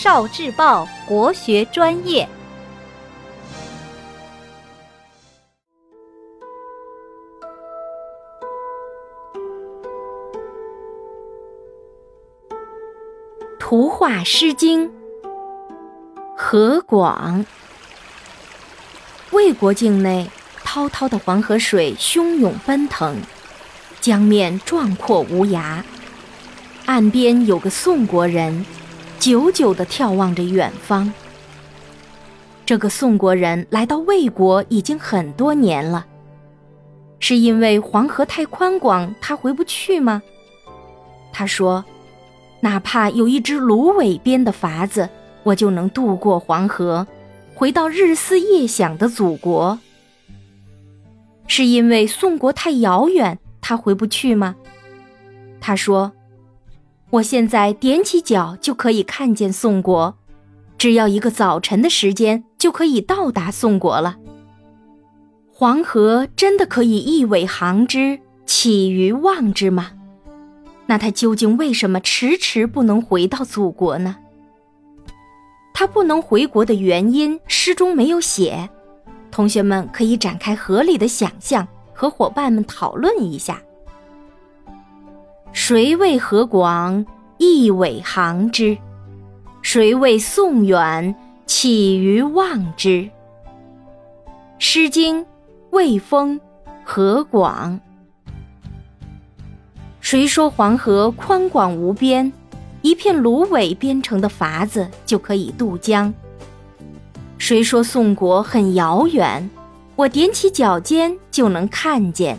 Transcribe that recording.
少智报国学专业。图画《诗经》，河广。魏国境内，滔滔的黄河水汹涌奔腾，江面壮阔无涯。岸边有个宋国人，久久地眺望着远方。这个宋国人来到魏国已经很多年了，是因为黄河太宽广，他回不去吗？他说。哪怕有一只芦苇编的筏子，我就能渡过黄河，回到日思夜想的祖国。是因为宋国太遥远，他回不去吗？他说：“我现在踮起脚就可以看见宋国，只要一个早晨的时间就可以到达宋国了。黄河真的可以一苇航之，起于望之吗？”那他究竟为什么迟迟不能回到祖国呢？他不能回国的原因，诗中没有写，同学们可以展开合理的想象，和伙伴们讨论一下。谁为河广，一苇航之？谁为宋远，起于望之？《诗经·魏风·河广》谁说黄河宽广无边，一片芦苇编成的筏子就可以渡江？谁说宋国很遥远，我踮起脚尖就能看见？